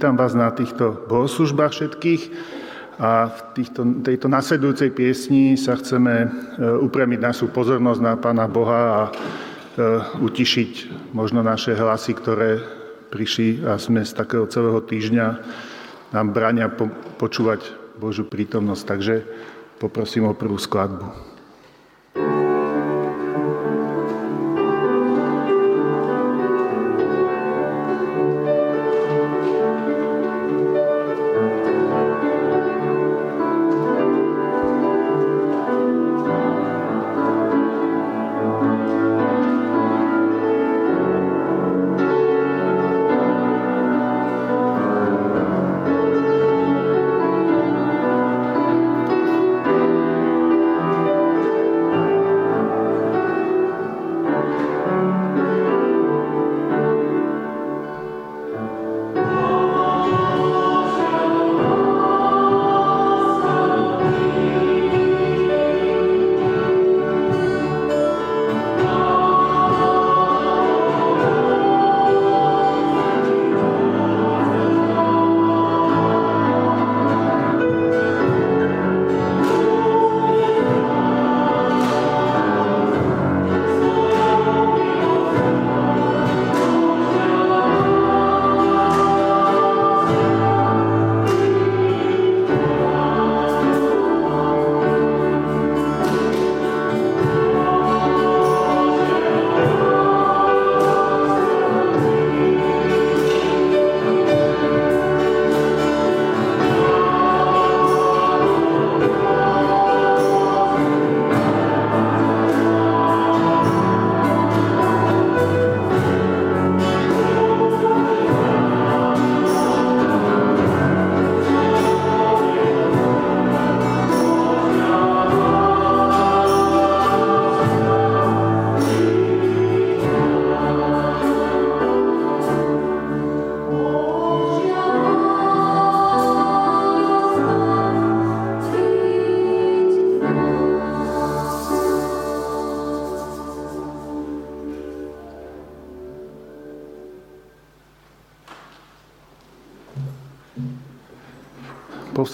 Vítam vás na týchto bohoslužbách všetkých a v týchto, tejto nasledujúcej piesni sa chceme e, upremiť našu pozornosť na Pána Boha a e, utišiť možno naše hlasy, ktoré prišli a sme z takého celého týždňa nám brania počúvať Božú prítomnosť. Takže poprosím o prvú skladbu.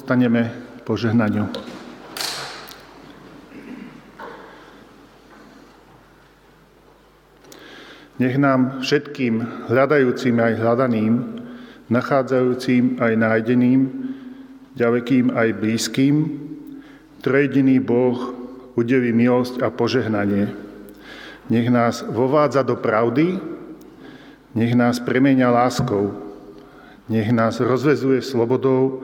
Povstaneme požehnaniu. Nech nám všetkým hľadajúcim aj hľadaným, nachádzajúcim aj nájdeným, ďalekým aj blízkym, trojediný Boh udeví milosť a požehnanie. Nech nás vovádza do pravdy, nech nás premenia láskou, nech nás rozvezuje slobodou,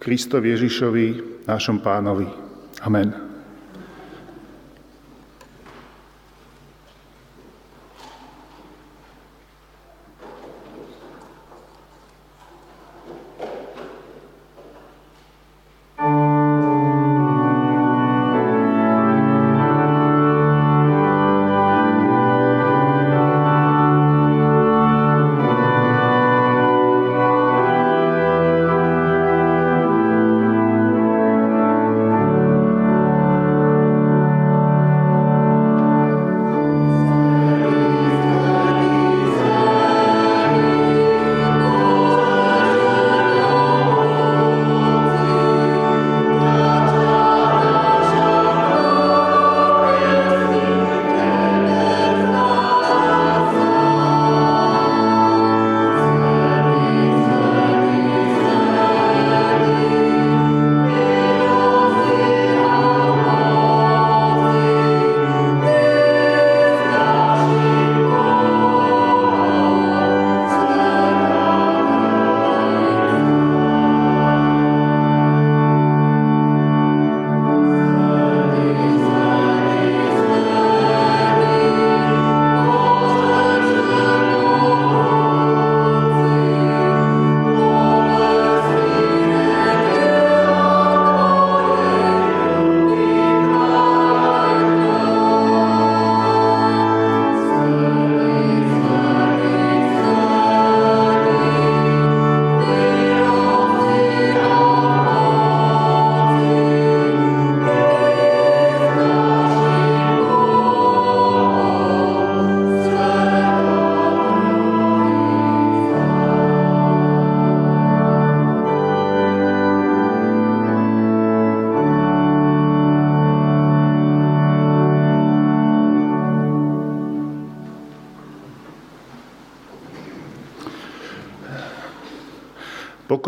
Kristovi Ježišovi, našom pánovi. Amen.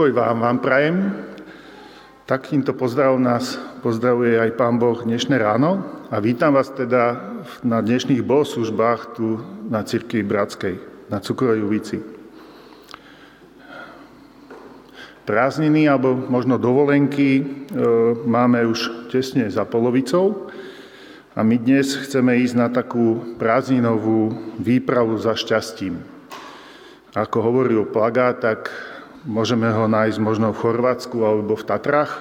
Pokoj vám, vám prajem. Takýmto pozdravom nás pozdravuje aj Pán Boh dnešné ráno a vítam vás teda na dnešných bohoslužbách tu na Cirkvi Bratskej, na Cukrovej ulici. Prázdniny alebo možno dovolenky e, máme už tesne za polovicou a my dnes chceme ísť na takú prázdninovú výpravu za šťastím. Ako hovoril plagát, tak Môžeme ho nájsť možno v Chorvátsku alebo v Tatrách. E,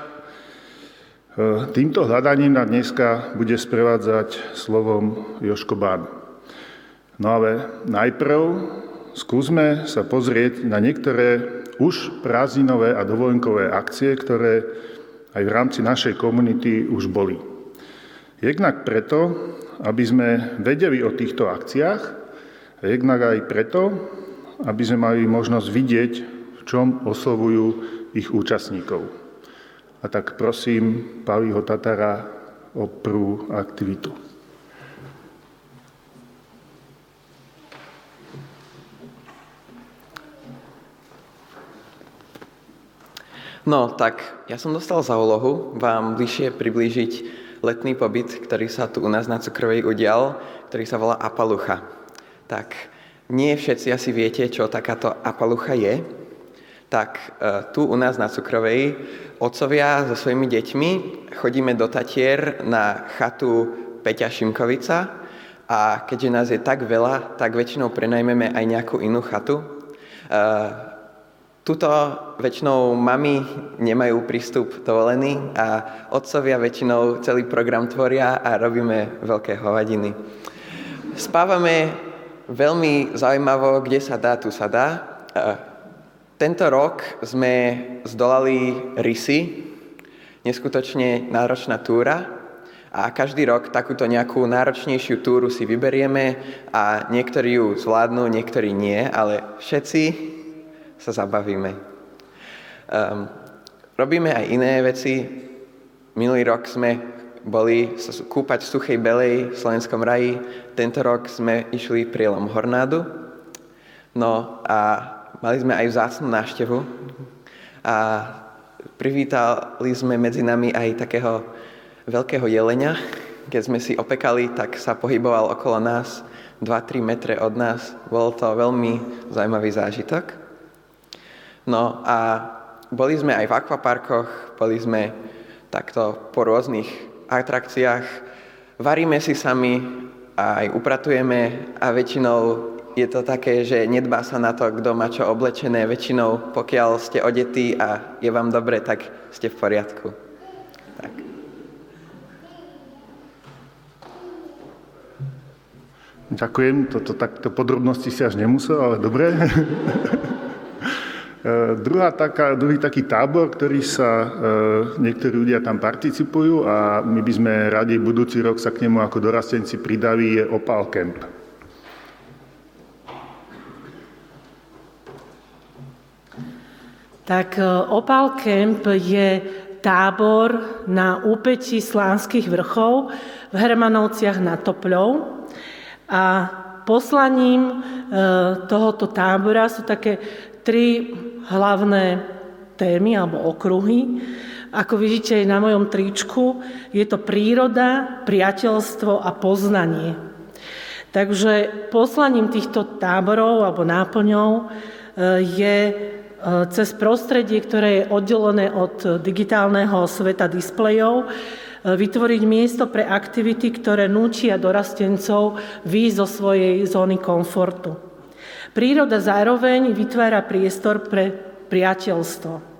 týmto hľadaním na dneska bude sprevádzať slovom Joško Bán. No ale najprv skúsme sa pozrieť na niektoré už prázdninové a dovolenkové akcie, ktoré aj v rámci našej komunity už boli. Jednak preto, aby sme vedeli o týchto akciách, jednak aj preto, aby sme mali možnosť vidieť, v čom oslovujú ich účastníkov. A tak prosím Pavýho Tatara o prvú aktivitu. No, tak ja som dostal za úlohu vám bližšie priblížiť letný pobyt, ktorý sa tu u nás na Cukrovej udial, ktorý sa volá Apalucha. Tak nie všetci asi viete, čo takáto Apalucha je, tak e, tu u nás na Cukrovej otcovia so svojimi deťmi chodíme do Tatier na chatu Peťa Šimkovica a keďže nás je tak veľa, tak väčšinou prenajmeme aj nejakú inú chatu. E, tuto väčšinou mami nemajú prístup dovolený a otcovia väčšinou celý program tvoria a robíme veľké hovadiny. Spávame veľmi zaujímavo, kde sa dá, tu sa dá. Tento rok sme zdolali rysy, neskutočne náročná túra a každý rok takúto nejakú náročnejšiu túru si vyberieme a niektorí ju zvládnu, niektorí nie, ale všetci sa zabavíme. Um, robíme aj iné veci. Minulý rok sme boli kúpať v Suchej Belej v Slovenskom raji. Tento rok sme išli prielom Hornádu. No a Mali sme aj vzácnú návštevu a privítali sme medzi nami aj takého veľkého jelenia. Keď sme si opekali, tak sa pohyboval okolo nás 2-3 metre od nás. Bol to veľmi zaujímavý zážitok. No a boli sme aj v akvaparkoch, boli sme takto po rôznych atrakciách. Varíme si sami aj upratujeme a väčšinou je to také, že nedbá sa na to, kto má čo oblečené. Väčšinou, pokiaľ ste odetí a je vám dobre, tak ste v poriadku. Tak. Ďakujem, toto takto podrobnosti si až nemusel, ale dobre. E, druhá taká, druhý taký tábor, ktorý sa, e, niektorí ľudia tam participujú a my by sme radi budúci rok sa k nemu ako dorastenci pridali, je Opal Camp. Tak e, Opal Camp je tábor na úpeti slánskych vrchov v Hermanovciach nad Topľou. A poslaním e, tohoto tábora sú také tri hlavné témy alebo okruhy. Ako vidíte aj na mojom tričku, je to príroda, priateľstvo a poznanie. Takže poslaním týchto táborov alebo náplňou e, je cez prostredie, ktoré je oddelené od digitálneho sveta displejov, eh, vytvoriť miesto pre aktivity, ktoré núčia dorastencov výjsť zo svojej zóny komfortu. Príroda zároveň vytvára priestor pre priateľstvo.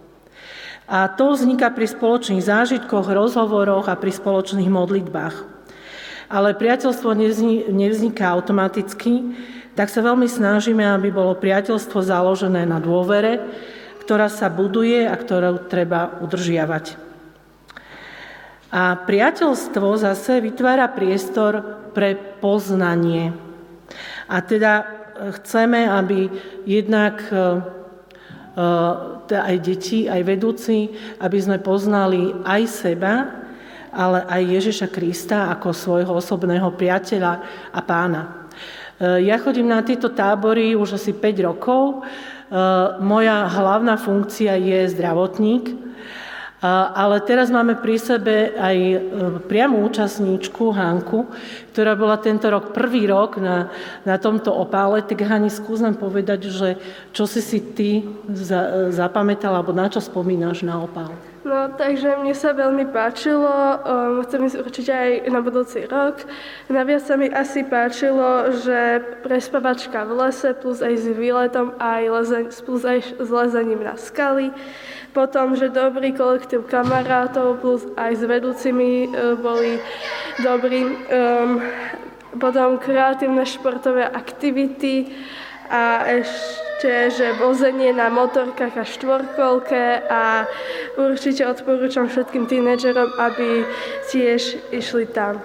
A to vzniká pri spoločných zážitkoch, rozhovoroch a pri spoločných modlitbách. Ale priateľstvo nevzniká automaticky, tak sa veľmi snažíme, aby bolo priateľstvo založené na dôvere, ktorá sa buduje a ktorú treba udržiavať. A priateľstvo zase vytvára priestor pre poznanie. A teda e, chceme, aby jednak e, e, aj deti, aj vedúci, aby sme poznali aj seba, ale aj Ježiša Krista ako svojho osobného priateľa a pána. Eh, ja chodím na tieto tábory už asi 5 rokov. moja hlavná funkcia je zdravotník, ale teraz máme pri sebe aj priamu účastníčku Hanku, ktorá bola tento rok prvý rok na, na tomto opále. Tak Hani, skús nám povedať, že čo si si ty za, zapamätala, alebo na čo spomínaš na opál? No, takže mne sa veľmi páčilo, um, chcem ísť určite aj na budúci rok. Naviac sa mi asi páčilo, že prespavačka v lese plus aj s výletom aj lezeň, plus aj s lezením na skaly. Potom, že dobrý kolektív kamarátov plus aj s vedúcimi uh, boli dobrí. Um, potom kreatívne športové aktivity a ešte ešte, že vozenie na motorkách a štvorkolke a určite odporúčam všetkým tínedžerom, aby tiež išli tam.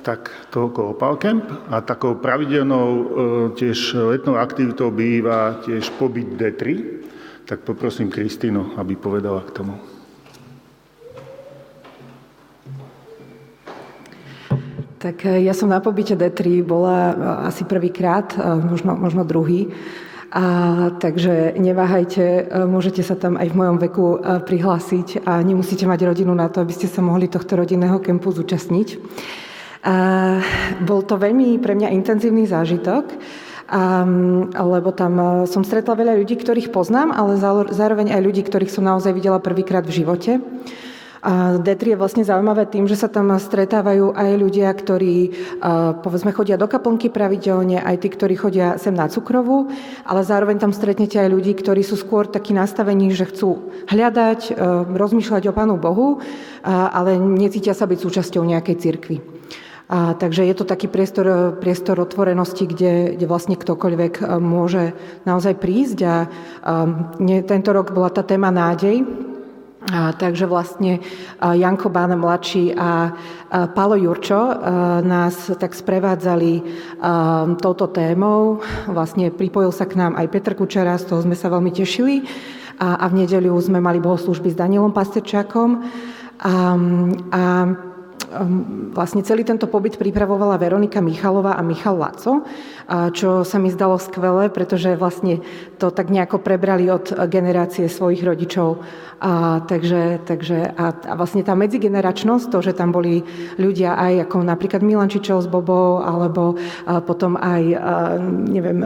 Tak toľko Opal Camp a takou pravidelnou e, tiež letnou aktivitou býva tiež pobyt D3, tak poprosím Kristínu, aby povedala k tomu. Tak e, ja som na pobyte D3 bola e, asi prvýkrát, e, možno, možno druhý. A, takže neváhajte, môžete sa tam aj v mojom veku prihlásiť a nemusíte mať rodinu na to, aby ste sa mohli tohto rodinného kempu zúčastniť. A, bol to veľmi pre mňa intenzívny zážitok. Um, lebo tam e, som stretla veľa ľudí, ktorých poznám, ale zároveň aj ľudí, ktorých som naozaj videla prvýkrát v živote. A D3 je vlastne zaujímavé tým, že sa tam stretávajú aj ľudia, ktorí e, povedzme chodia do kaplnky pravidelne, aj tí, ktorí chodia sem na cukrovú, ale zároveň tam stretnete aj ľudí, ktorí sú skôr takí nastavení, že chcú hľadať, e, rozmýšľať o Pánu Bohu, ale necítia sa byť súčasťou nejakej cirkvi. A, takže je to taký priestor, priestor otvorenosti, kde, kde vlastne ktokoľvek e, môže naozaj prísť. A, a ne, tento rok bola tá téma nádej, a, takže vlastne Janko Bán mladší a, a Palo Jurčo a, nás tak sprevádzali a, touto témou. Vlastne pripojil sa k nám aj Petr Kučera, z toho sme sa veľmi tešili. A, a v nedeľu sme mali bohoslužby s Danielom Pastečákom. A, a Ehm, vlastne celý tento pobyt pripravovala Veronika Michalová a Michal Laco, čo sa mi zdalo skvelé, pretože vlastne to tak nejako prebrali od generácie svojich rodičov. A, takže, takže, a, a vlastne tá medzigeneračnosť, to, že tam boli ľudia aj ako napríklad Milan Čičov s Bobou, alebo potom aj, neviem,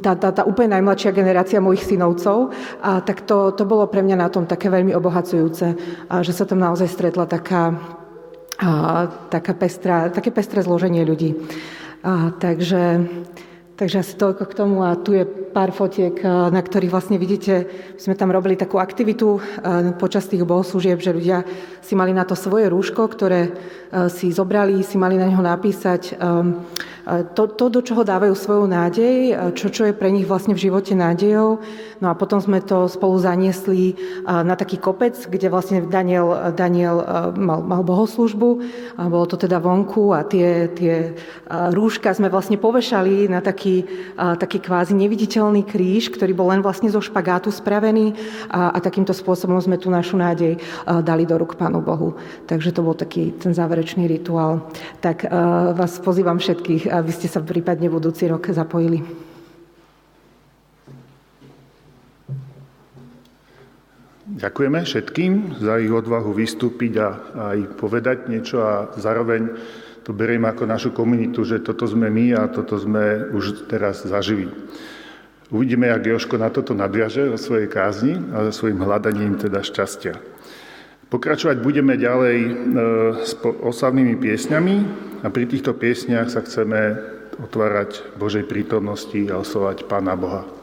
tá, tá, tá úplne najmladšia generácia mojich synovcov, a tak to, to bolo pre mňa na tom také veľmi obohacujúce, že sa tam naozaj stretla taká, a, taká pestrá, také pestré zloženie ľudí. A, takže, takže asi toľko k tomu a tu je pár fotiek, na ktorých vlastne vidíte, sme tam robili takú aktivitu počas tých bohoslúžieb, že ľudia si mali na to svoje rúško, ktoré si zobrali, si mali na neho napísať to, to, do čoho dávajú svoju nádej, čo, čo je pre nich vlastne v živote nádejou. No a potom sme to spolu zaniesli na taký kopec, kde vlastne Daniel, Daniel mal, mal bohoslužbu. Bolo to teda vonku a tie, tie rúška sme vlastne povešali na taký, taký kvázi neviditeľný kríž, ktorý bol len vlastne zo špagátu spravený a, a takýmto spôsobom sme tu našu nádej dali do rúk Pánu Bohu. Takže to bol taký ten záverečný rituál. Tak vás pozývam všetkých aby ste sa prípadne budúci rok zapojili. Ďakujeme všetkým za ich odvahu vystúpiť a aj povedať niečo a zároveň to beriem ako našu komunitu, že toto sme my a toto sme už teraz zažili. Uvidíme, jak Joško na toto nadviaže o svojej kázni a so svojím hľadaním teda šťastia. Pokračovať budeme ďalej e, s oslavnými piesňami a pri týchto piesniach sa chceme otvárať Božej prítomnosti a oslovať Pána Boha.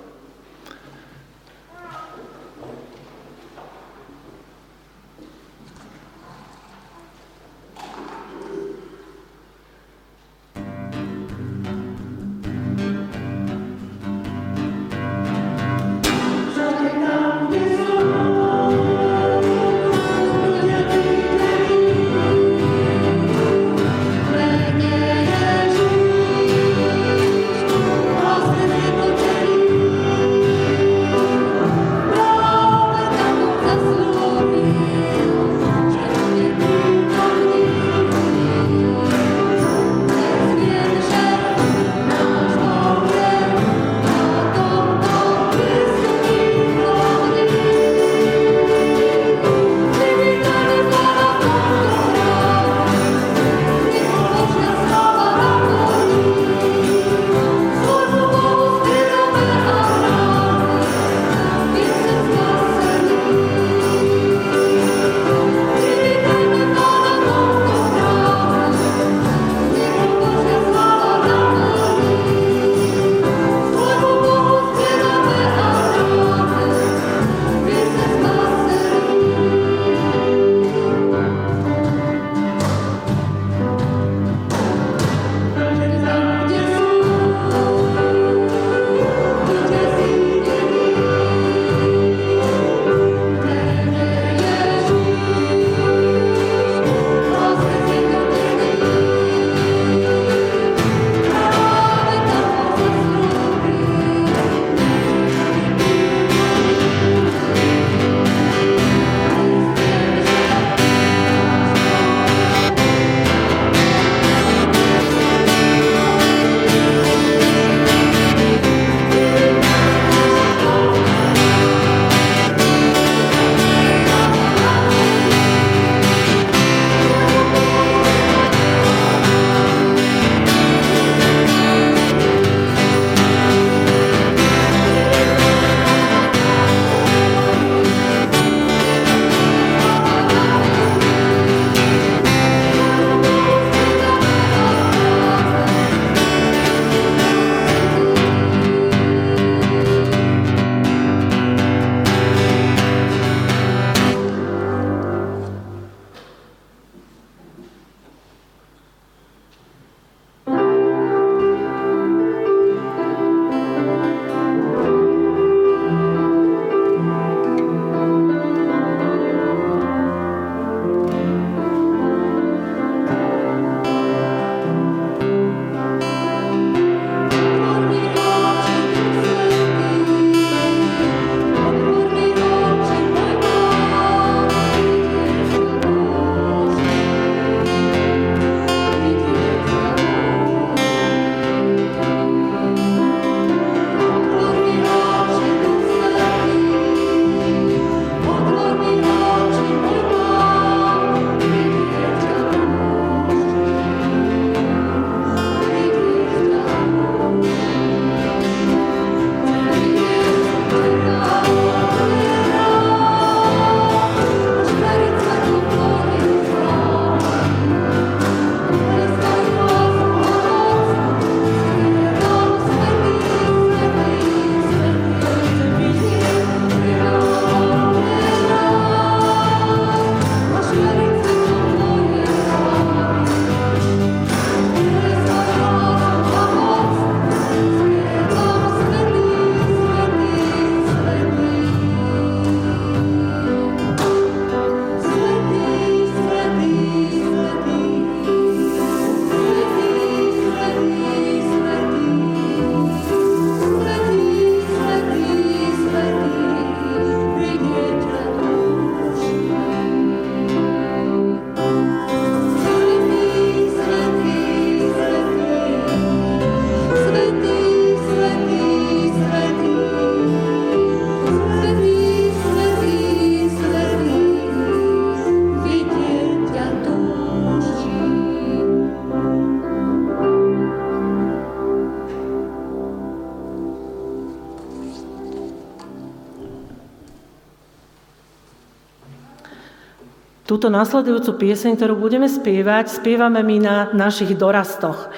Túto nasledujúcu pieseň, ktorú budeme spievať, spievame my na našich dorastoch.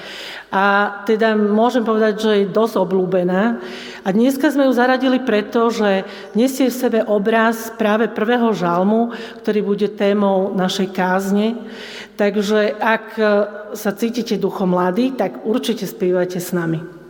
A teda môžem povedať, že je dosť obľúbená. A dneska sme ju zaradili preto, že nesie v sebe obraz práve prvého žalmu, ktorý bude témou našej kázne. Takže ak sa cítite duchom mladý, tak určite spívajte s nami.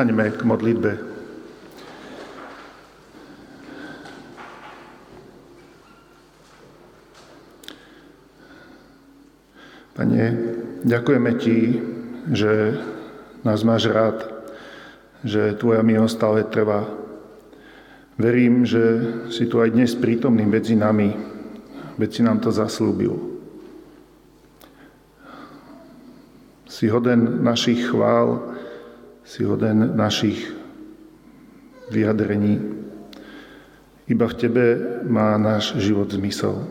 Povstaňme k modlitbe. Pane, ďakujeme Ti, že nás máš rád, že Tvoja milosť stále trvá. Verím, že si tu aj dnes prítomný medzi nami, veď si nám to zaslúbil. Si hoden našich chvál, si hoden našich vyjadrení. Iba v Tebe má náš život zmysel.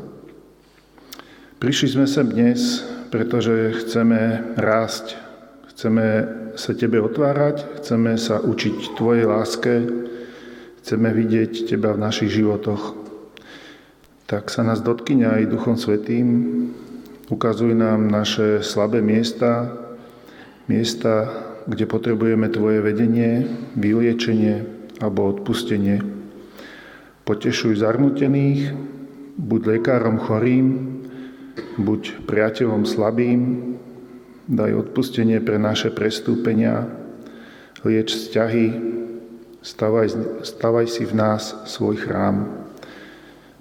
Prišli sme sem dnes, pretože chceme rásť, chceme sa Tebe otvárať, chceme sa učiť Tvojej láske, chceme vidieť Teba v našich životoch. Tak sa nás dotkňa aj Duchom Svetým, ukazuj nám naše slabé miesta, miesta, kde potrebujeme Tvoje vedenie, vyliečenie alebo odpustenie. Potešuj zarmutených, buď lekárom chorým, buď priateľom slabým, daj odpustenie pre naše prestúpenia, lieč vzťahy, stavaj, stavaj si v nás svoj chrám.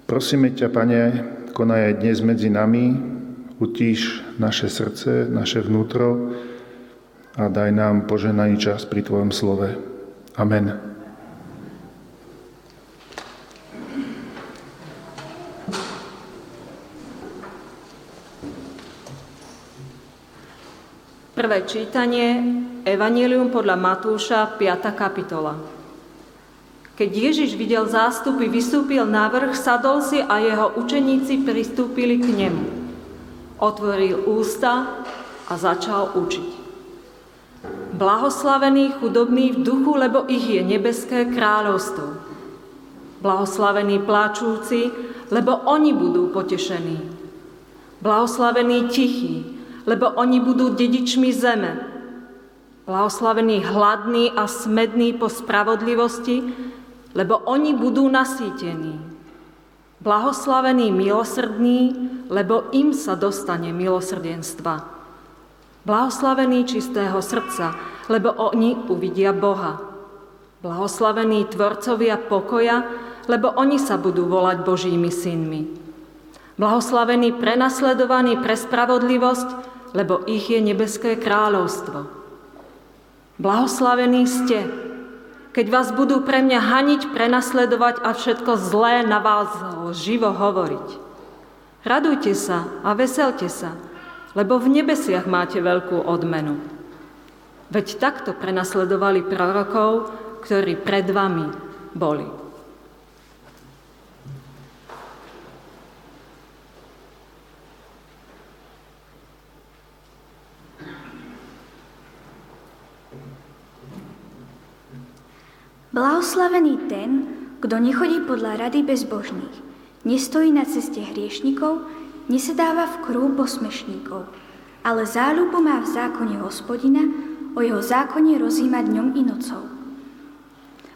Prosíme ťa, Pane, konaj aj dnes medzi nami, utíš naše srdce, naše vnútro, a daj nám poženaný čas pri Tvojom slove. Amen. Prvé čítanie, Evangelium podľa Matúša, 5. kapitola. Keď Ježiš videl zástupy, vystúpil na vrch, sadol si a jeho učeníci pristúpili k nemu. Otvoril ústa a začal učiť. Blahoslavení chudobní v duchu, lebo ich je nebeské kráľovstvo. Blahoslavení plačúci, lebo oni budú potešení. Blahoslavení tichí, lebo oni budú dedičmi zeme. Blahoslavení hladní a smední po spravodlivosti, lebo oni budú nasýtení. Blahoslavení milosrdní, lebo im sa dostane milosrdenstva. Blahoslavení čistého srdca, lebo oni uvidia Boha. Blahoslavení tvorcovia pokoja, lebo oni sa budú volať Božími synmi. Blahoslavení prenasledovaní pre spravodlivosť, lebo ich je nebeské kráľovstvo. Blahoslavení ste, keď vás budú pre mňa haniť, prenasledovať a všetko zlé na vás živo hovoriť. Radujte sa a veselte sa, lebo v nebesiach máte veľkú odmenu. Veď takto prenasledovali prorokov, ktorí pred vami boli. Blahoslavený ten, kto nechodí podľa rady bezbožných, nestojí na ceste hriešnikov, nesedáva v krú posmešníkov, ale záľubu má v zákone hospodina, o jeho zákone rozíma dňom i nocou.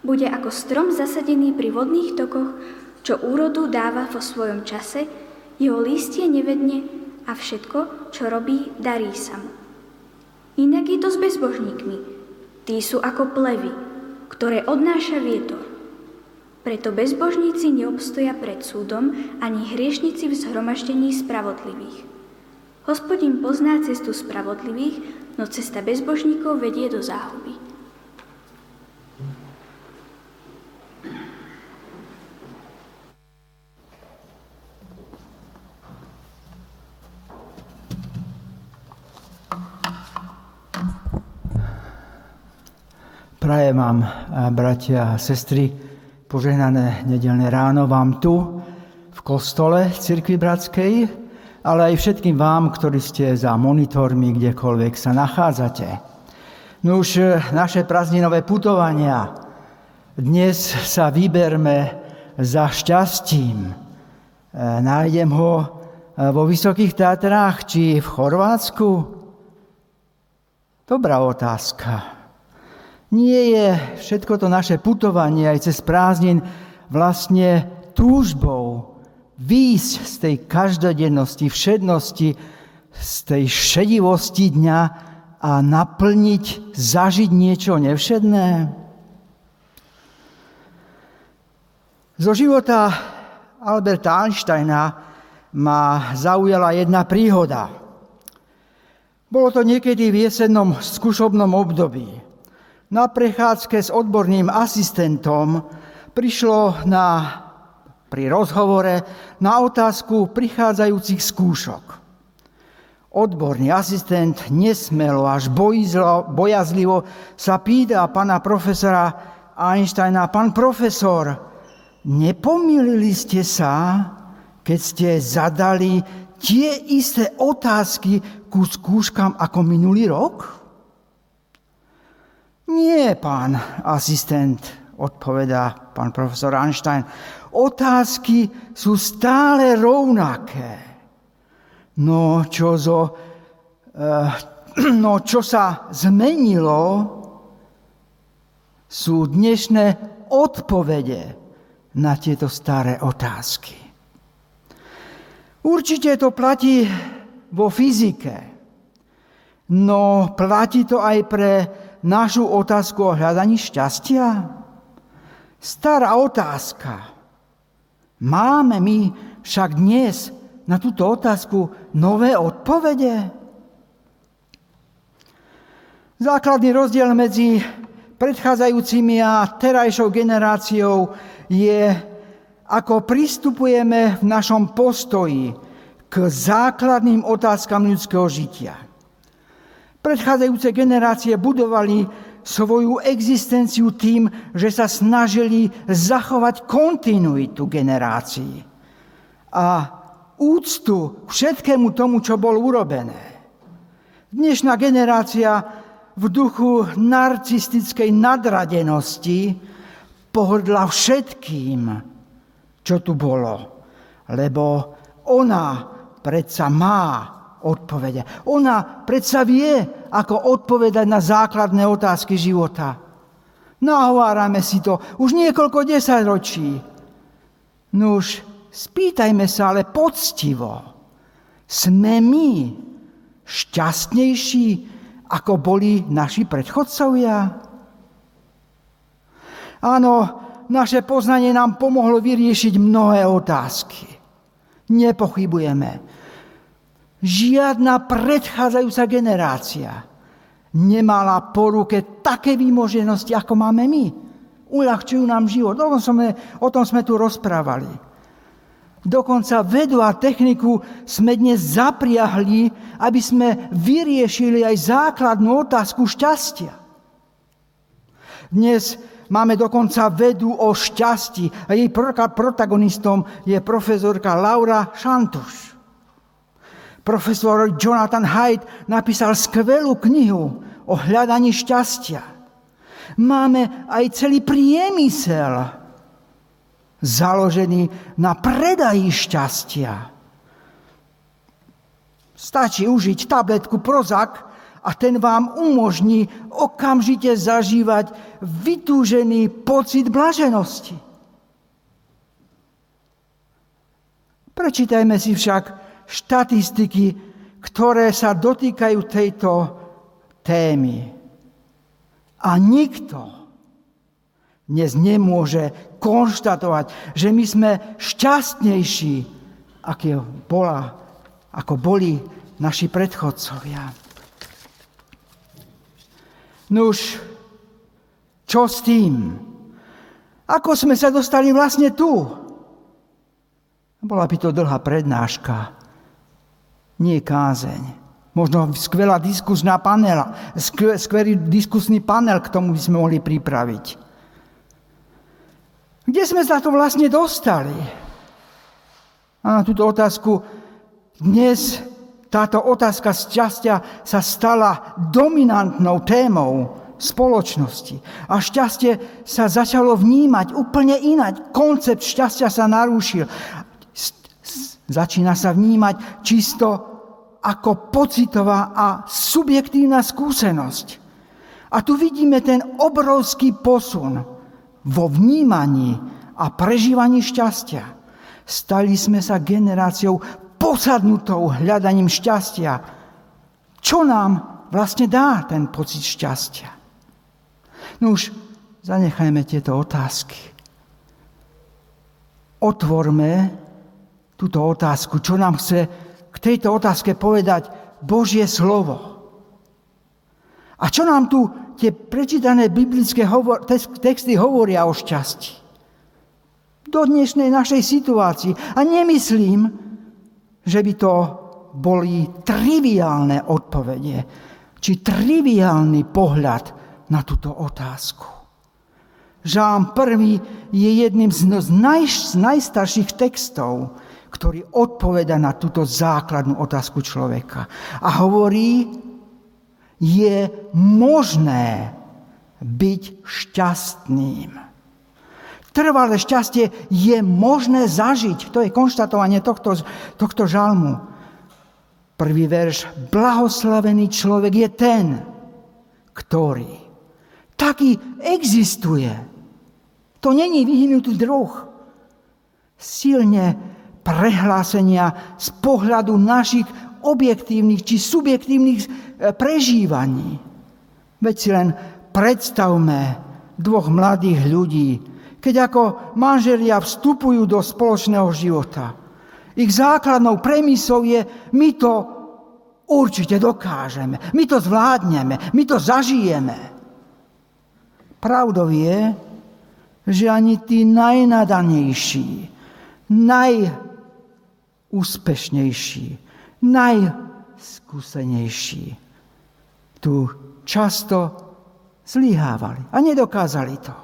Bude ako strom zasadený pri vodných tokoch, čo úrodu dáva vo svojom čase, jeho lístie nevedne a všetko, čo robí, darí sa mu. Inak je to s bezbožníkmi. Tí sú ako plevy, ktoré odnáša vietor. Preto bezbožníci neobstoja pred súdom, ani hriešnici v zhromaždení spravodlivých. Hospodin pozná cestu spravodlivých, no cesta bezbožníkov vedie do záhuby. Prajem vám, bratia a sestry, požehnané nedelné ráno vám tu, v kostole Cirkvi Bratskej, ale aj všetkým vám, ktorí ste za monitormi, kdekoľvek sa nachádzate. No už naše prázdninové putovania. Dnes sa vyberme za šťastím. E, nájdem ho e, vo Vysokých Tatrách či v Chorvátsku? Dobrá otázka. Nie je všetko to naše putovanie aj cez prázdnin vlastne túžbou výjsť z tej každodennosti, všednosti, z tej šedivosti dňa a naplniť, zažiť niečo nevšedné? Zo života Alberta Einsteina ma zaujala jedna príhoda. Bolo to niekedy v jesennom skúšobnom období. Na prechádzke s odborným asistentom prišlo na, pri rozhovore na otázku prichádzajúcich skúšok. Odborný asistent nesmelo až bojizlo, bojazlivo sa pýta pána profesora Einsteina, pán profesor, nepomýlili ste sa, keď ste zadali tie isté otázky ku skúškam ako minulý rok? Nie, pán asistent, odpovedá pán profesor Einstein. Otázky sú stále rovnaké. No čo, zo, uh, no čo sa zmenilo, sú dnešné odpovede na tieto staré otázky. Určite to platí vo fyzike, no platí to aj pre našu otázku o hľadaní šťastia? Stará otázka. Máme my však dnes na túto otázku nové odpovede? Základný rozdiel medzi predchádzajúcimi a terajšou generáciou je, ako pristupujeme v našom postoji k základným otázkam ľudského žitia. Predchádzajúce generácie budovali svoju existenciu tým, že sa snažili zachovať kontinuitu generácií a úctu všetkému tomu, čo bolo urobené. Dnešná generácia v duchu narcistickej nadradenosti pohodla všetkým, čo tu bolo, lebo ona predsa má odpovede. Ona predsa vie, ako odpovedať na základné otázky života. Nahovárame si to už niekoľko desaťročí. Nuž, spýtajme sa ale poctivo. Sme my šťastnejší, ako boli naši predchodcovia? Áno, naše poznanie nám pomohlo vyriešiť mnohé otázky. Nepochybujeme. Žiadna predchádzajúca generácia nemala po ruke také výmoženosti, ako máme my. Uľahčujú nám život. O tom sme, o tom sme tu rozprávali. Dokonca vedu a techniku sme dnes zapriahli, aby sme vyriešili aj základnú otázku šťastia. Dnes máme dokonca vedu o šťastí a jej protagonistom je profesorka Laura Šantuš. Profesor Jonathan Haidt napísal skvelú knihu o hľadaní šťastia. Máme aj celý priemysel založený na predaji šťastia. Stačí užiť tabletku Prozac a ten vám umožní okamžite zažívať vytúžený pocit blaženosti. Prečítajme si však štatistiky, ktoré sa dotýkajú tejto témy. A nikto dnes nemôže konštatovať, že my sme šťastnejší, ako, bola, ako boli naši predchodcovia. Nuž, čo s tým? Ako sme sa dostali vlastne tu? Bola by to dlhá prednáška nie kázeň. Možno skvelá diskusná panela, skvelý diskusný panel k tomu by sme mohli pripraviť. Kde sme sa to vlastne dostali? A na túto otázku dnes táto otázka šťastia sa stala dominantnou témou spoločnosti. A šťastie sa začalo vnímať úplne inak. Koncept šťastia sa narúšil. Začína sa vnímať čisto ako pocitová a subjektívna skúsenosť. A tu vidíme ten obrovský posun vo vnímaní a prežívaní šťastia. Stali sme sa generáciou posadnutou hľadaním šťastia. Čo nám vlastne dá ten pocit šťastia? No už zanechajme tieto otázky. Otvorme túto otázku, čo nám chce tejto otázke povedať Božie slovo. A čo nám tu tie prečítané biblické hovor, texty hovoria o šťastí? Do dnešnej našej situácii. A nemyslím, že by to boli triviálne odpovede, či triviálny pohľad na túto otázku. Žám prvý je jedným z, naj, z najstarších textov, ktorý odpoveda na túto základnú otázku človeka. A hovorí, je možné byť šťastným. Trvalé šťastie je možné zažiť. To je konštatovanie tohto, tohto žalmu. Prvý verš. Blahoslavený človek je ten, ktorý. Taký existuje. To není vyhnutý druh. Silne prehlásenia z pohľadu našich objektívnych či subjektívnych e, prežívaní. Veď si len predstavme dvoch mladých ľudí, keď ako manželia vstupujú do spoločného života. Ich základnou premisou je, my to určite dokážeme, my to zvládneme, my to zažijeme. Pravdou je, že ani tí najnadanejší, naj najúspešnejší, najskúsenejší tu často zlyhávali a nedokázali to.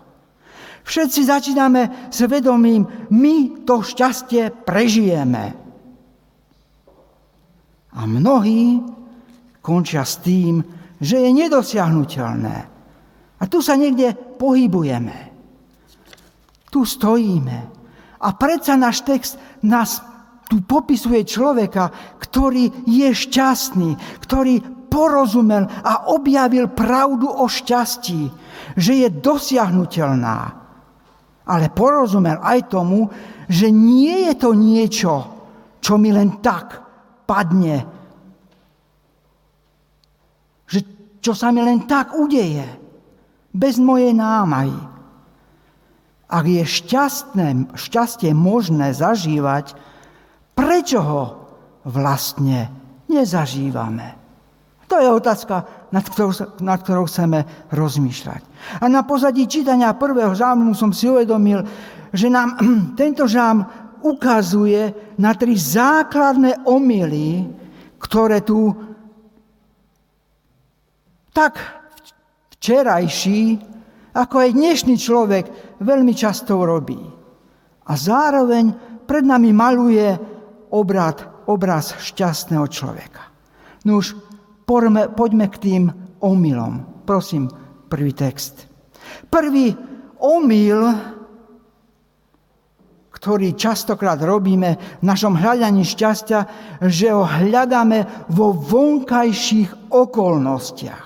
Všetci začíname s vedomím, my to šťastie prežijeme. A mnohí končia s tým, že je nedosiahnutelné. A tu sa niekde pohybujeme. Tu stojíme. A predsa náš text nás tu popisuje človeka, ktorý je šťastný, ktorý porozumel a objavil pravdu o šťastí, že je dosiahnutelná. Ale porozumel aj tomu, že nie je to niečo, čo mi len tak padne. Že čo sa mi len tak udeje, bez mojej námahy. Ak je šťastné, šťastie možné zažívať, prečo ho vlastne nezažívame? To je otázka, nad ktorou, nad ktorou chceme rozmýšľať. A na pozadí čítania prvého žalmu som si uvedomil, že nám tento žalm ukazuje na tri základné omily, ktoré tu tak včerajší, ako aj dnešný človek veľmi často robí. A zároveň pred nami maluje obrad, obraz šťastného človeka. No už poďme, poďme k tým omylom. Prosím, prvý text. Prvý omyl, ktorý častokrát robíme v našom hľadaní šťastia, že ho hľadáme vo vonkajších okolnostiach.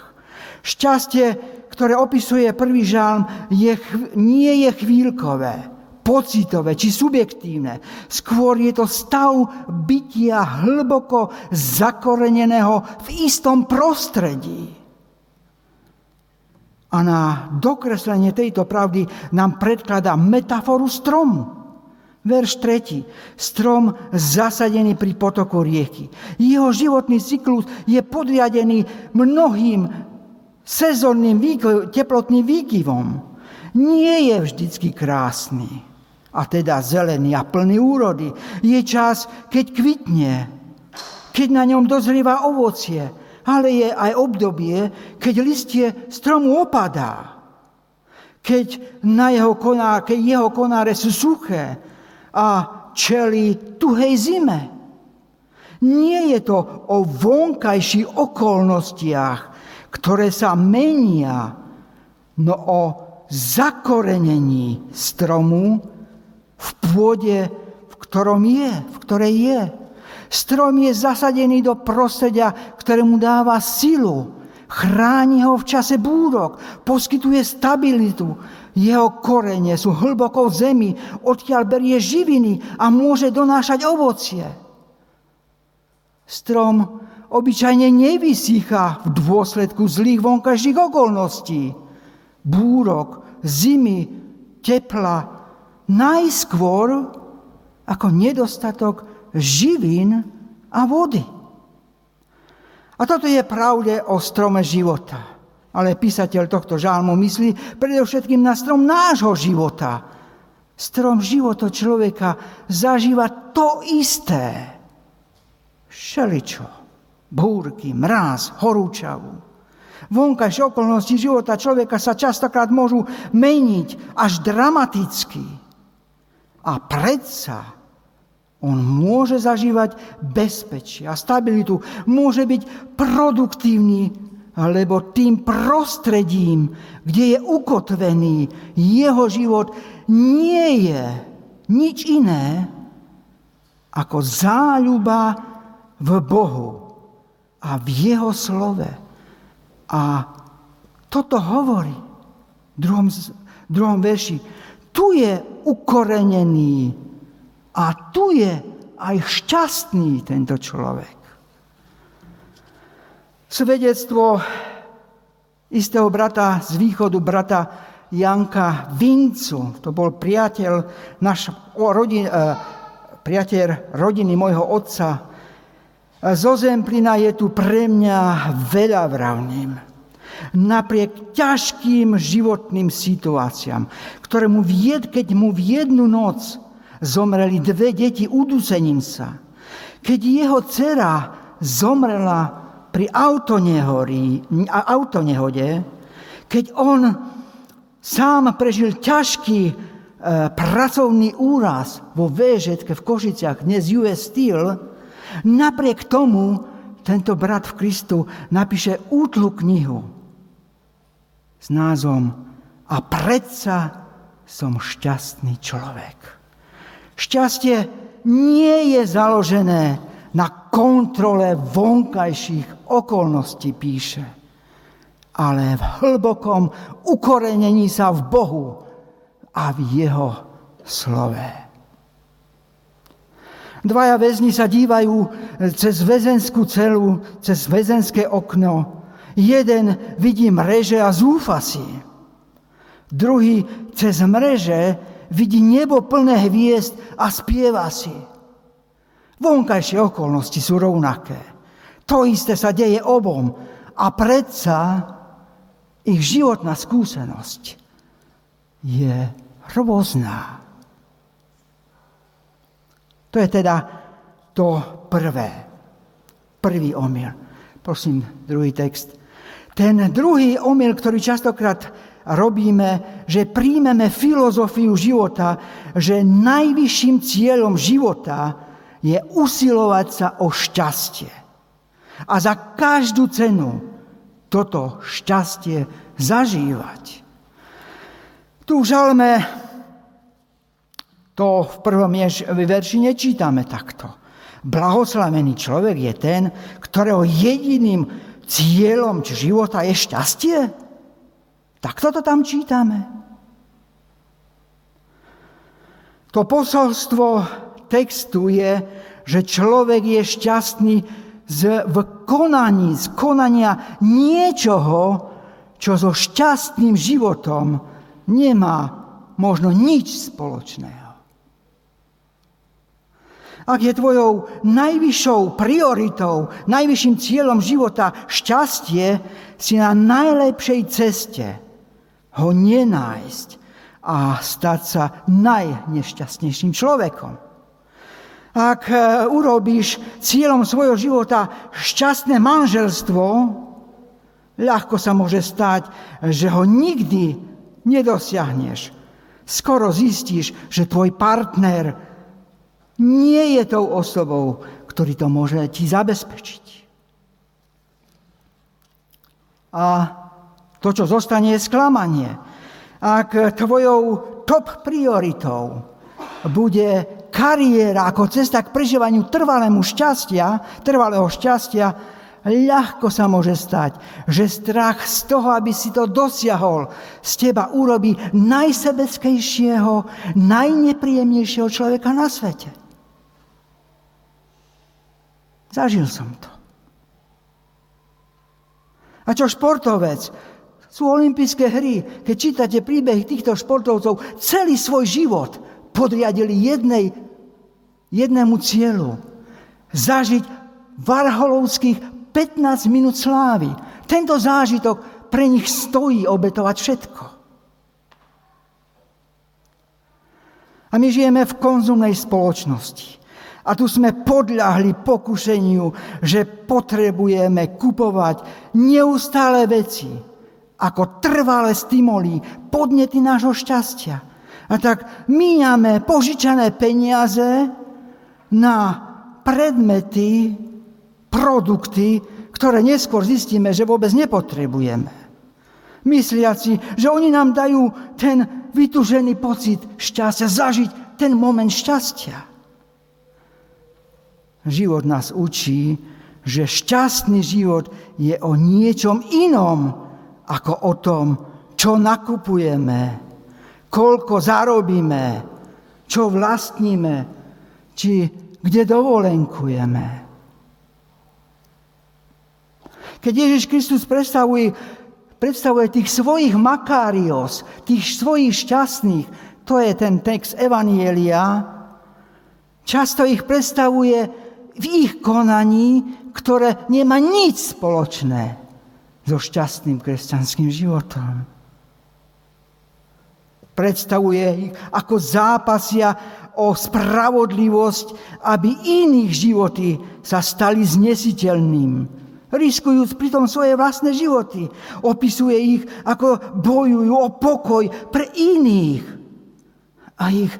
Šťastie, ktoré opisuje prvý žalm, je, nie je chvíľkové pocitové či subjektívne. Skôr je to stav bytia hlboko zakoreneného v istom prostredí. A na dokreslenie tejto pravdy nám predkladá metaforu stromu. Verš 3. Strom zasadený pri potoku rieky. Jeho životný cyklus je podriadený mnohým sezónnym teplotným výkyvom. Nie je vždycky krásny a teda zelený a plný úrody. Je čas, keď kvitne, keď na ňom dozrieva ovocie, ale je aj obdobie, keď listie stromu opadá, keď, na jeho, koná, keď jeho konáre sú suché a čeli tuhej zime. Nie je to o vonkajších okolnostiach, ktoré sa menia, no o zakorenení stromu, v pôde, v ktorom je, v ktorej je. Strom je zasadený do prostredia, ktoré mu dáva silu, chráni ho v čase búrok, poskytuje stabilitu. Jeho korene sú hlboko v zemi, odkiaľ berie živiny a môže donášať ovocie. Strom obyčajne nevysýcha v dôsledku zlých vonkajších okolností. Búrok, zimy, tepla, najskôr ako nedostatok živín a vody. A toto je pravde o strome života. Ale písateľ tohto žálmu myslí predovšetkým na strom nášho života. Strom života človeka zažíva to isté. Šeličo, búrky, mráz, horúčavu. Vonkajšie okolnosti života človeka sa častokrát môžu meniť až dramaticky. A predsa on môže zažívať bezpečie a stabilitu, môže byť produktívny, lebo tým prostredím, kde je ukotvený jeho život, nie je nič iné ako záľuba v Bohu a v jeho slove. A toto hovorí v druhom, druhom verši. Tu je ukorenený. A tu je aj šťastný tento človek. Svedectvo istého brata z východu, brata Janka Vincu, to bol priateľ, náš rodin, eh, priateľ rodiny môjho otca. Zo Zemplina je tu pre mňa veľa vravným napriek ťažkým životným situáciám, ktoré mu vied, keď mu v jednu noc zomreli dve deti udusením sa, keď jeho dcera zomrela pri autonehode, keď on sám prežil ťažký e, pracovný úraz vo VŽ v Košiciach, dnes US Steel, napriek tomu tento brat v Kristu napíše útlu knihu s názvom A predsa som šťastný človek. Šťastie nie je založené na kontrole vonkajších okolností píše, ale v hlbokom ukorenení sa v Bohu a v Jeho slove. Dvaja väzni sa dívajú cez väzenskú celu, cez väzenské okno. Jeden vidí mreže a zúfa si. Druhý cez mreže vidí nebo plné hviezd a spieva si. Vonkajšie okolnosti sú rovnaké. To isté sa deje obom. A predsa ich životná skúsenosť je rôzna. To je teda to prvé. Prvý omyl. Prosím, druhý text. Ten druhý omyl, ktorý častokrát robíme, že príjmeme filozofiu života, že najvyšším cieľom života je usilovať sa o šťastie. A za každú cenu toto šťastie zažívať. Tu v žalme to v prvom verši nečítame takto. Blahoslavený človek je ten, ktorého jediným cieľom života je šťastie? Tak toto tam čítame. To posolstvo textu je, že človek je šťastný z, v konaní, z konania niečoho, čo so šťastným životom nemá možno nič spoločného. Ak je tvojou najvyššou prioritou, najvyšším cieľom života šťastie, si na najlepšej ceste ho nenájsť a stať sa najnešťastnejším človekom. Ak e, urobíš cieľom svojho života šťastné manželstvo, ľahko sa môže stať, že ho nikdy nedosiahneš. Skoro zistíš, že tvoj partner nie je tou osobou, ktorý to môže ti zabezpečiť. A to, čo zostane, je sklamanie. Ak tvojou top prioritou bude kariéra ako cesta k prežívaniu trvalému šťastia, trvalého šťastia, ľahko sa môže stať, že strach z toho, aby si to dosiahol, z teba urobí najsebeckejšieho, najnepríjemnejšieho človeka na svete. Zažil som to. A čo športovec? Sú olympijské hry. Keď čítate príbehy týchto športovcov, celý svoj život podriadili jednej, jednému cieľu. Zažiť varholovských 15 minút slávy. Tento zážitok pre nich stojí obetovať všetko. A my žijeme v konzumnej spoločnosti. A tu sme podľahli pokušeniu, že potrebujeme kupovať neustále veci ako trvalé stimuly, podnety nášho šťastia. A tak míňame požičané peniaze na predmety, produkty, ktoré neskôr zistíme, že vôbec nepotrebujeme. Mysliaci, že oni nám dajú ten vytužený pocit šťastia, zažiť ten moment šťastia. Život nás učí, že šťastný život je o niečom inom ako o tom, čo nakupujeme, koľko zarobíme, čo vlastníme, či kde dovolenkujeme. Keď Ježiš Kristus predstavuje, predstavuje tých svojich makários, tých svojich šťastných, to je ten text Evanielia, často ich predstavuje v ich konaní, ktoré nemá nič spoločné so šťastným kresťanským životom. Predstavuje ich ako zápasia o spravodlivosť, aby iných životy sa stali znesiteľným, riskujúc pritom svoje vlastné životy. Opisuje ich, ako bojujú o pokoj pre iných a ich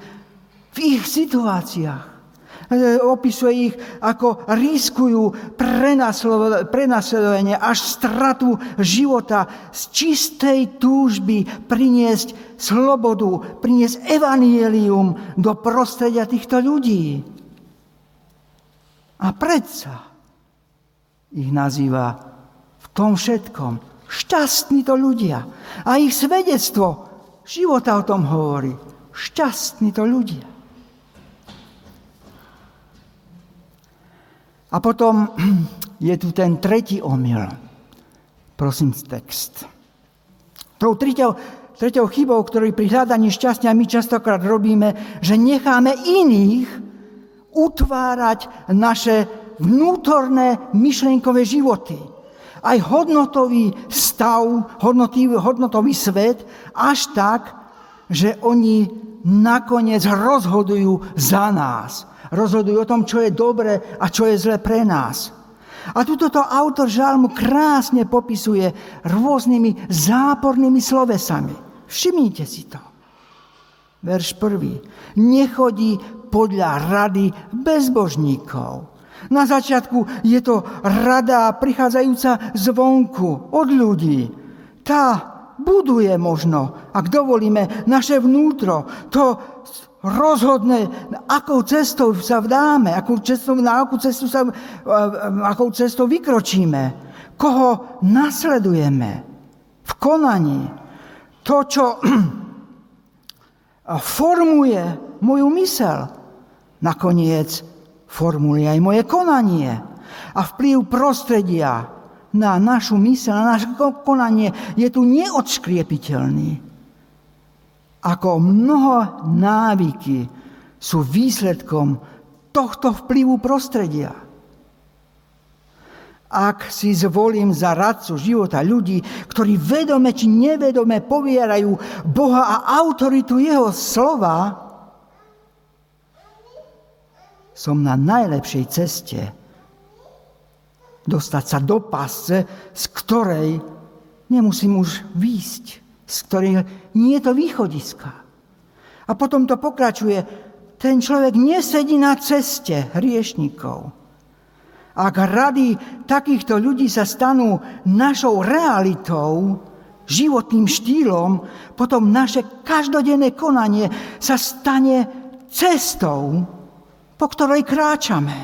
v ich situáciách. E, opisuje ich, ako riskujú prenasledovanie až stratu života z čistej túžby priniesť slobodu, priniesť evanielium do prostredia týchto ľudí. A predsa ich nazýva v tom všetkom šťastní to ľudia. A ich svedectvo života o tom hovorí. Šťastní to ľudia. A potom je tu ten tretí omyl. Prosím, text. Tou tretou, tretou chybou, ktorý pri hľadaní šťastia my častokrát robíme, že necháme iných utvárať naše vnútorné myšlienkové životy. Aj hodnotový stav, hodnotový, hodnotový svet, až tak, že oni nakoniec rozhodujú za nás rozhodujú o tom, čo je dobre a čo je zle pre nás. A tuto to autor žalmu krásne popisuje rôznymi zápornými slovesami. Všimnite si to. Verš prvý. Nechodí podľa rady bezbožníkov. Na začiatku je to rada prichádzajúca zvonku, od ľudí. Tá buduje možno, ak dovolíme, naše vnútro. To rozhodne, akou cestou sa vdáme, akou cestou, na akú cestu sa, akou cestou vykročíme, koho nasledujeme v konaní. To, čo formuje moju mysel, nakoniec formuje aj moje konanie. A vplyv prostredia na našu mysel, na naše konanie je tu neodškriepiteľný ako mnoho návyky sú výsledkom tohto vplyvu prostredia. Ak si zvolím za radcu života ľudí, ktorí vedome či nevedome povierajú Boha a autoritu Jeho slova, som na najlepšej ceste dostať sa do pasce, z ktorej nemusím už výjsť z ktorých nie je to východiska. A potom to pokračuje. Ten človek nesedí na ceste hriešnikov. Ak rady takýchto ľudí sa stanú našou realitou, životným štýlom, potom naše každodenné konanie sa stane cestou, po ktorej kráčame.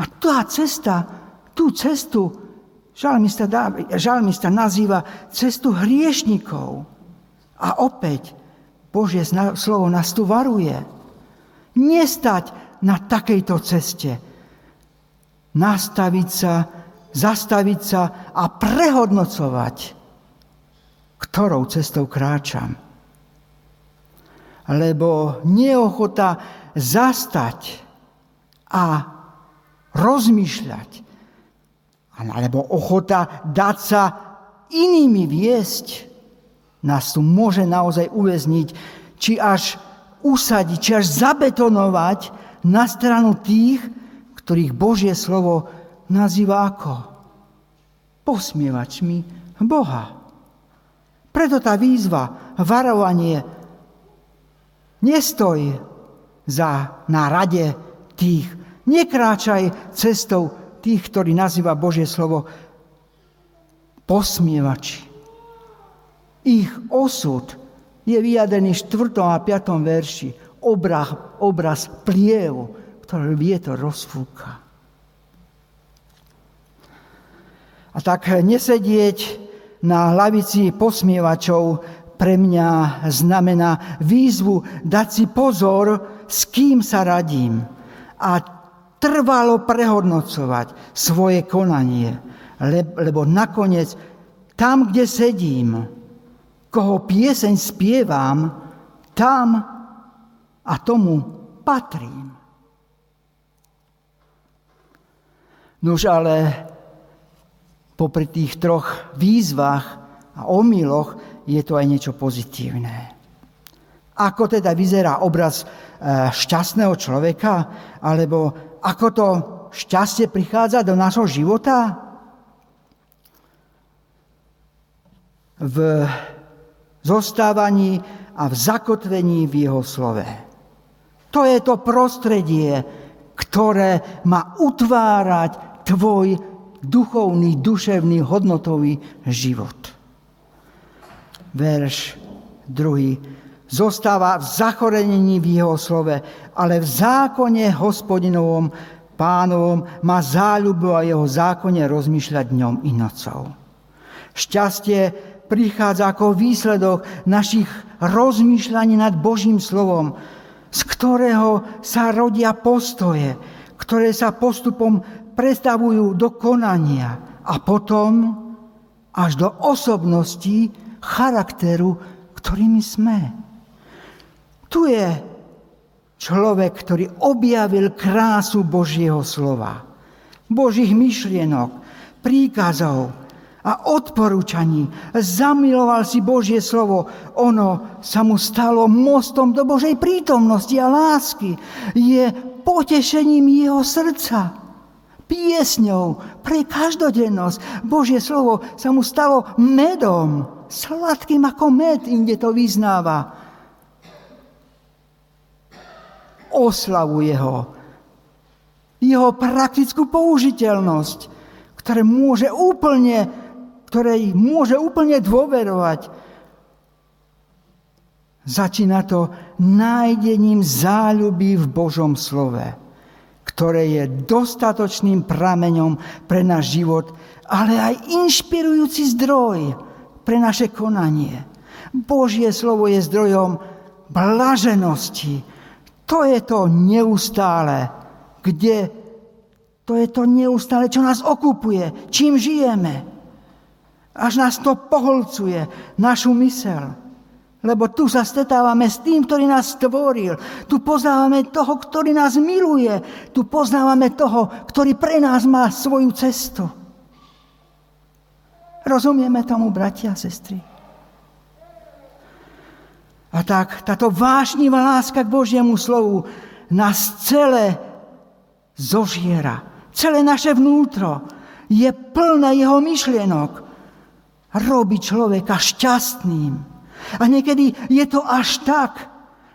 A tá cesta, tú cestu Žalmista, žalmista nazýva cestu hriešnikov. A opäť Božie slovo nás tu varuje. Nestať na takejto ceste. Nastaviť sa, zastaviť sa a prehodnocovať, ktorou cestou kráčam. Lebo neochota zastať a rozmýšľať alebo ochota dať sa inými viesť, nás tu môže naozaj uväzniť, či až usadiť, či až zabetonovať na stranu tých, ktorých Božie slovo nazýva ako? Posmievačmi Boha. Preto tá výzva, varovanie, nestoj za, na rade tých, nekráčaj cestou tých, ktorí nazýva Božie slovo posmievači. Ich osud je vyjadený v 4. a 5. verši. Obraz, obraz plievu, ktorý vietor rozfúka. A tak nesedieť na lavici posmievačov pre mňa znamená výzvu dať si pozor, s kým sa radím a trvalo prehodnocovať svoje konanie, lebo nakoniec tam, kde sedím, koho pieseň spievam, tam a tomu patrím. Nož ale popri tých troch výzvach a omyloch je to aj niečo pozitívne. Ako teda vyzerá obraz eh, šťastného človeka, alebo ako to šťastie prichádza do nášho života? V zostávaní a v zakotvení v jeho slove. To je to prostredie, ktoré má utvárať tvoj duchovný, duševný, hodnotový život. Verš druhý zostáva v zachorenení v jeho slove ale v zákone hospodinovom pánovom má záľubu a jeho zákone rozmýšľať dňom i nocou. Šťastie prichádza ako výsledok našich rozmýšľaní nad Božím slovom, z ktorého sa rodia postoje, ktoré sa postupom prestavujú do konania a potom až do osobností, charakteru, ktorými sme. Tu je človek, ktorý objavil krásu Božieho slova, Božích myšlienok, príkazov a odporúčaní. Zamiloval si Božie slovo. Ono sa mu stalo mostom do Božej prítomnosti a lásky. Je potešením jeho srdca piesňou pre každodennosť. Božie slovo sa mu stalo medom, sladkým ako med, inde to vyznáva. Oslavuje ho. Jeho praktickú použiteľnosť, ktoré môže úplne, ktorej môže úplne dôverovať. Začína to nájdením záľuby v Božom slove ktoré je dostatočným prameňom pre náš život, ale aj inšpirujúci zdroj pre naše konanie. Božie slovo je zdrojom blaženosti. To je to neustále, kde to je to neustále, čo nás okupuje, čím žijeme. Až nás to poholcuje, našu mysel. Lebo tu sa stretávame s tým, ktorý nás stvoril. Tu poznávame toho, ktorý nás miluje. Tu poznávame toho, ktorý pre nás má svoju cestu. Rozumieme tomu, bratia a sestry? A tak táto vášnivá láska k Božiemu slovu nás celé zožiera. Celé naše vnútro je plné jeho myšlienok. Robí človeka šťastným a niekedy je to až tak,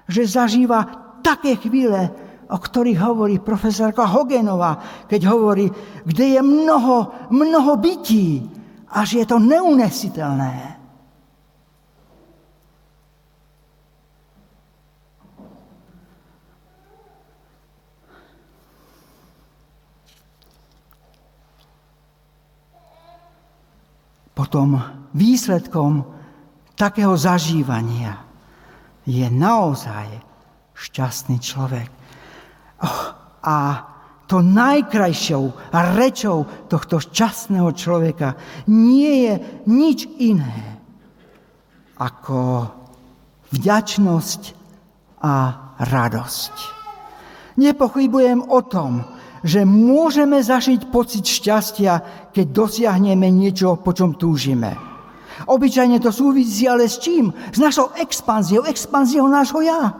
že zažíva také chvíle, o ktorých hovorí profesorka Hogenová, keď hovorí, kde je mnoho, mnoho bytí, až je to neunesiteľné. Potom výsledkom takého zažívania je naozaj šťastný človek. Oh, a to najkrajšou rečou tohto šťastného človeka nie je nič iné ako vďačnosť a radosť. Nepochybujem o tom, že môžeme zažiť pocit šťastia, keď dosiahneme niečo, po čom túžime. Obyčajne to súvisí ale s čím? S našou expanziou, expanziou nášho ja.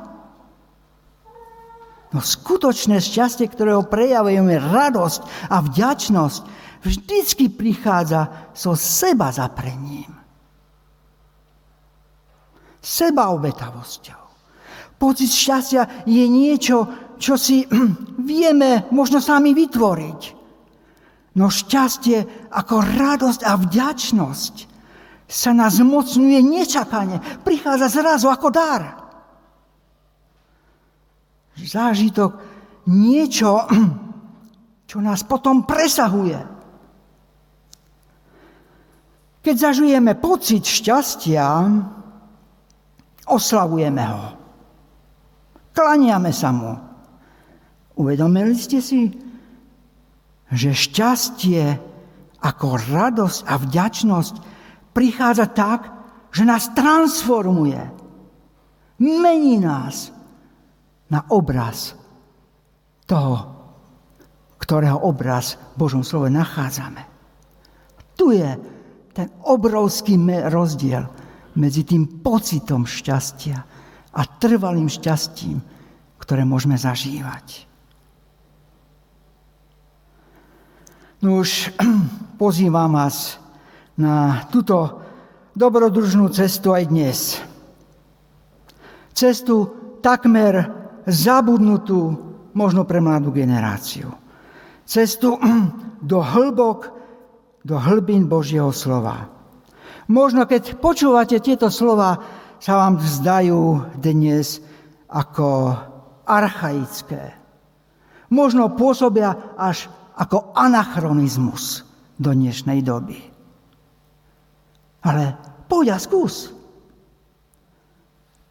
No skutočné šťastie, ktorého prejavujeme radosť a vďačnosť, vždycky prichádza so seba zaprením. Seba obetavosťou. Pocit šťastia je niečo, čo si vieme možno sami vytvoriť. No šťastie ako radosť a vďačnosť sa nás zmocňuje nečakane. Prichádza zrazu ako dar. Zážitok niečo, čo nás potom presahuje. Keď zažujeme pocit šťastia, oslavujeme ho. Klaniame sa mu. Uvedomili ste si, že šťastie ako radosť a vďačnosť prichádza tak, že nás transformuje. Mení nás na obraz toho, ktorého obraz v Božom slove nachádzame. Tu je ten obrovský rozdiel medzi tým pocitom šťastia a trvalým šťastím, ktoré môžeme zažívať. No už pozývam vás na túto dobrodružnú cestu aj dnes. Cestu takmer zabudnutú možno pre mladú generáciu. Cestu do hĺbok, do hlbín Božieho slova. Možno keď počúvate tieto slova, sa vám zdajú dnes ako archaické. Možno pôsobia až ako anachronizmus do dnešnej doby. Ale poď a skús.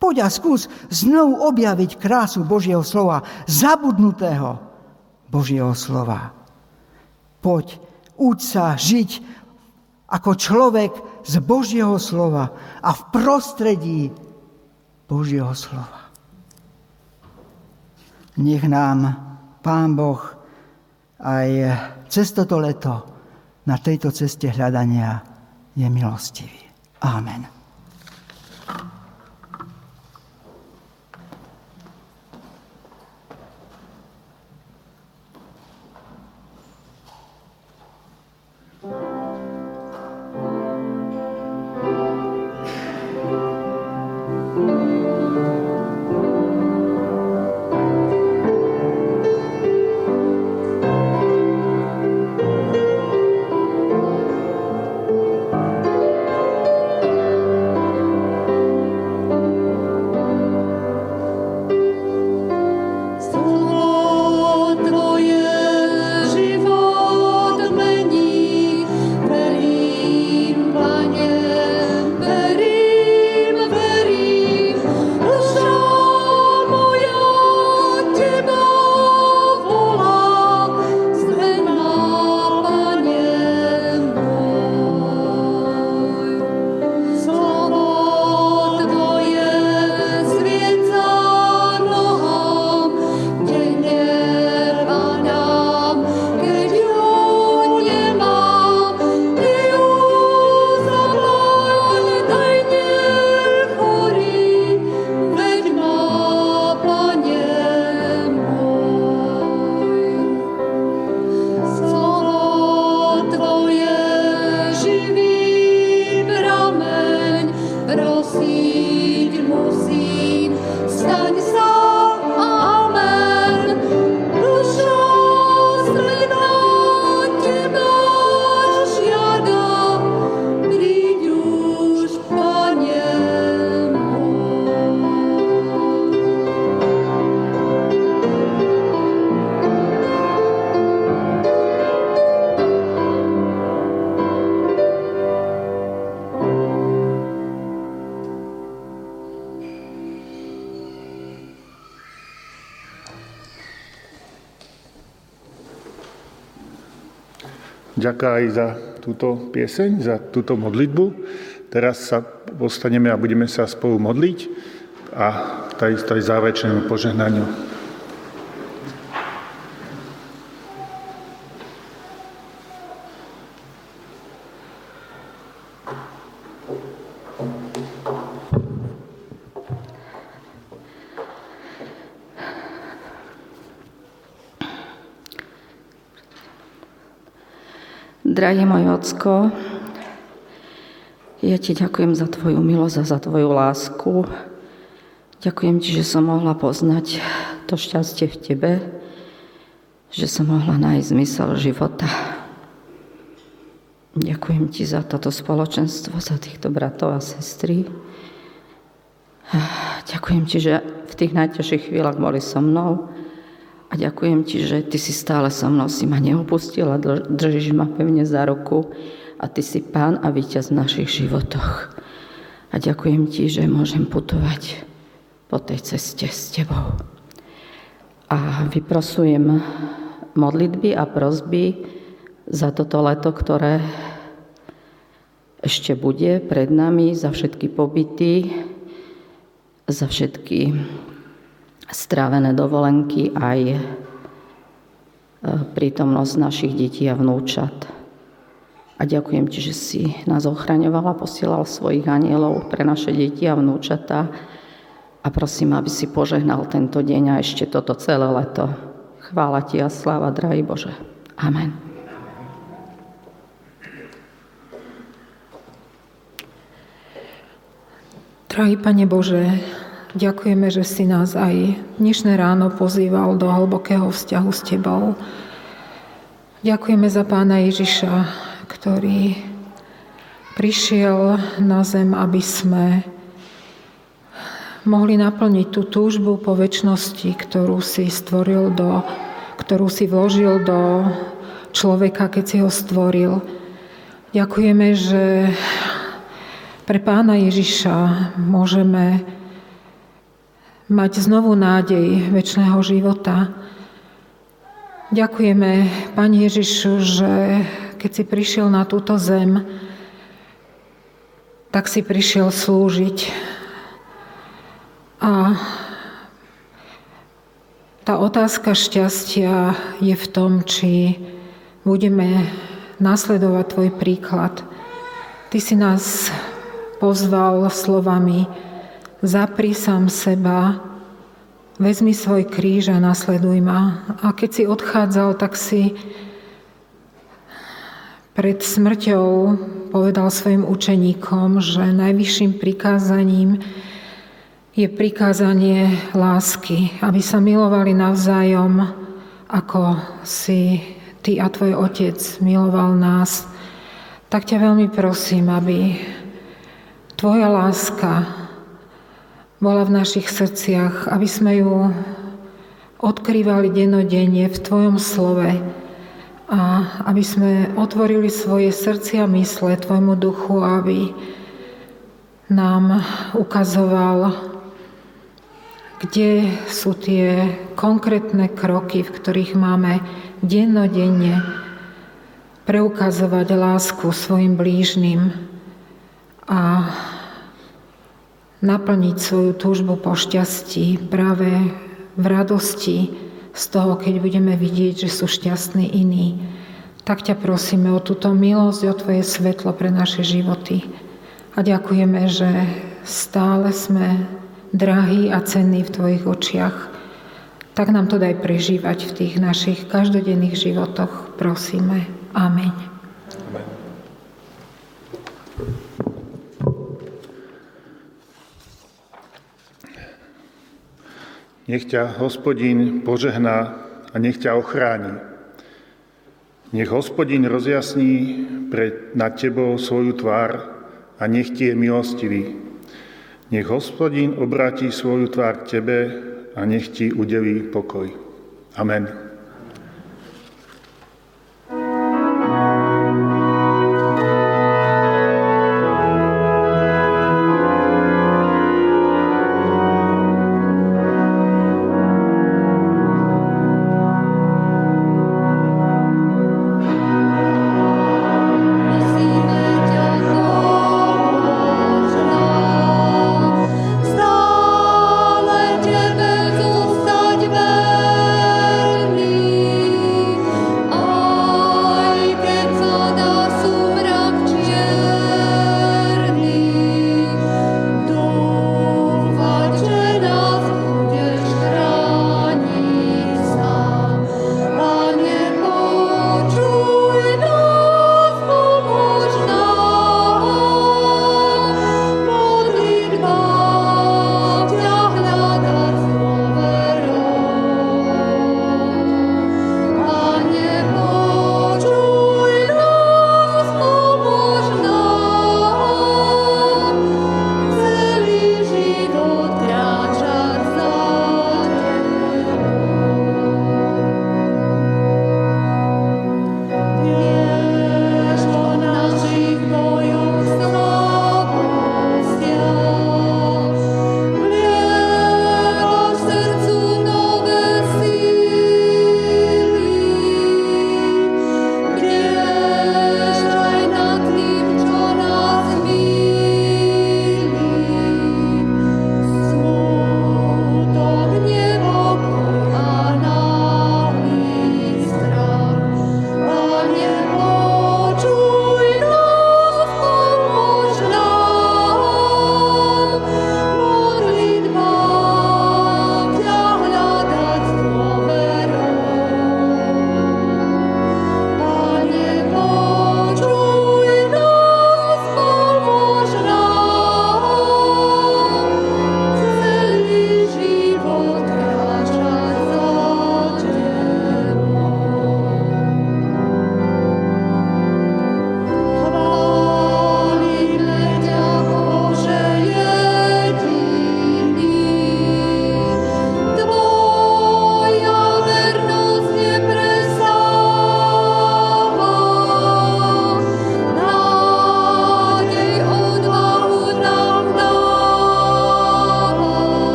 Poď a skús znovu objaviť krásu Božieho slova, zabudnutého Božieho slova. Poď, uč sa žiť ako človek z Božieho slova a v prostredí Božieho slova. Nech nám Pán Boh aj cez toto leto na tejto ceste hľadania je milostivý. Amen. Ďakujem aj za túto pieseň, za túto modlitbu. Teraz sa postaneme a budeme sa spolu modliť a takisto aj záverečnému požehnaniu. Drahý môj ocko, ja ti ďakujem za tvoju milosť a za tvoju lásku. Ďakujem ti, že som mohla poznať to šťastie v tebe, že som mohla nájsť zmysel života. Ďakujem ti za toto spoločenstvo, za týchto bratov a sestry. Ďakujem ti, že v tých najťažších chvíľach boli so mnou a ďakujem ti, že ty si stále so mnou, si ma neopustila, držíš ma pevne za ruku a ty si pán a víťaz v našich životoch. A ďakujem ti, že môžem putovať po tej ceste s tebou. A vyprosujem modlitby a prozby za toto leto, ktoré ešte bude pred nami, za všetky pobyty, za všetky strávené dovolenky aj e, prítomnosť našich detí a vnúčat. A ďakujem ti, že si nás ochraňovala, posielal svojich anielov pre naše deti a vnúčata. A prosím, aby si požehnal tento deň a ešte toto celé leto. Chvála ti a sláva, drahý Bože. Amen. Drahý Pane Bože, Ďakujeme, že si nás aj dnešné ráno pozýval do hlbokého vzťahu s Tebou. Ďakujeme za Pána Ježiša, ktorý prišiel na zem, aby sme mohli naplniť tú túžbu po väčšnosti, ktorú si stvoril do, ktorú si vložil do človeka, keď si ho stvoril. Ďakujeme, že pre pána Ježiša môžeme mať znovu nádej väčšného života. Ďakujeme, Pani Ježišu, že keď si prišiel na túto zem, tak si prišiel slúžiť. A tá otázka šťastia je v tom, či budeme nasledovať Tvoj príklad. Ty si nás pozval slovami zapri sám seba, vezmi svoj kríž a nasleduj ma. A keď si odchádzal, tak si pred smrťou povedal svojim učeníkom, že najvyšším prikázaním je prikázanie lásky, aby sa milovali navzájom, ako si Ty a Tvoj Otec miloval nás, tak ťa veľmi prosím, aby Tvoja láska bola v našich srdciach, aby sme ju odkrývali denodenne v Tvojom slove a aby sme otvorili svoje srdcia a mysle Tvojmu duchu, aby nám ukazoval, kde sú tie konkrétne kroky, v ktorých máme dennodenne preukazovať lásku svojim blížnym a naplniť svoju túžbu po šťastí práve v radosti z toho, keď budeme vidieť, že sú šťastní iní. Tak ťa prosíme o túto milosť, o Tvoje svetlo pre naše životy. A ďakujeme, že stále sme drahí a cenní v Tvojich očiach tak nám to daj prežívať v tých našich každodenných životoch, prosíme. Amen. Nech ťa hospodín požehná a nech ťa ochráni. Nech hospodín rozjasní pred, nad tebou svoju tvár a nech ti je milostivý. Nech hospodín obratí svoju tvár k tebe a nech ti udelí pokoj. Amen.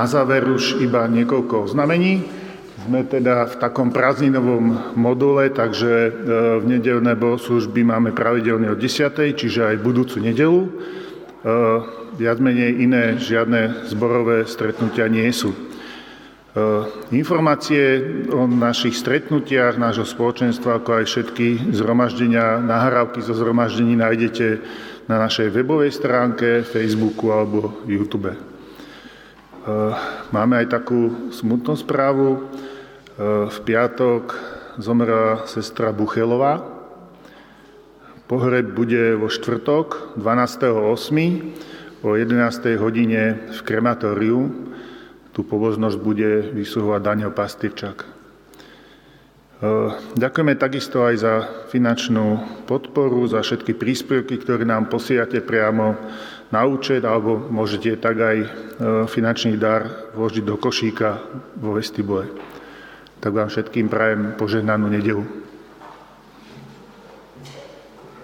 Na záver už iba niekoľko oznamení. Sme teda v takom prázdninovom module, takže e, v nedelné bohoslužby máme pravidelne od 10. čiže aj budúcu nedelu. E, viac menej iné žiadne zborové stretnutia nie sú. E, informácie o našich stretnutiach, nášho spoločenstva, ako aj všetky zhromaždenia, nahrávky zo zhromaždení nájdete na našej webovej stránke, Facebooku alebo YouTube. Máme aj takú smutnú správu. V piatok zomrela sestra Buchelová. Pohreb bude vo štvrtok 12.8. o 11. hodine v krematóriu. Tu pobožnosť bude vysluhovať Daniel Pastyrčak. Ďakujeme takisto aj za finančnú podporu, za všetky príspevky, ktoré nám posielate priamo na účet, alebo môžete tak aj finančný dar vložiť do košíka vo vestibule tak vám všetkým prajem požehnanú nedelu.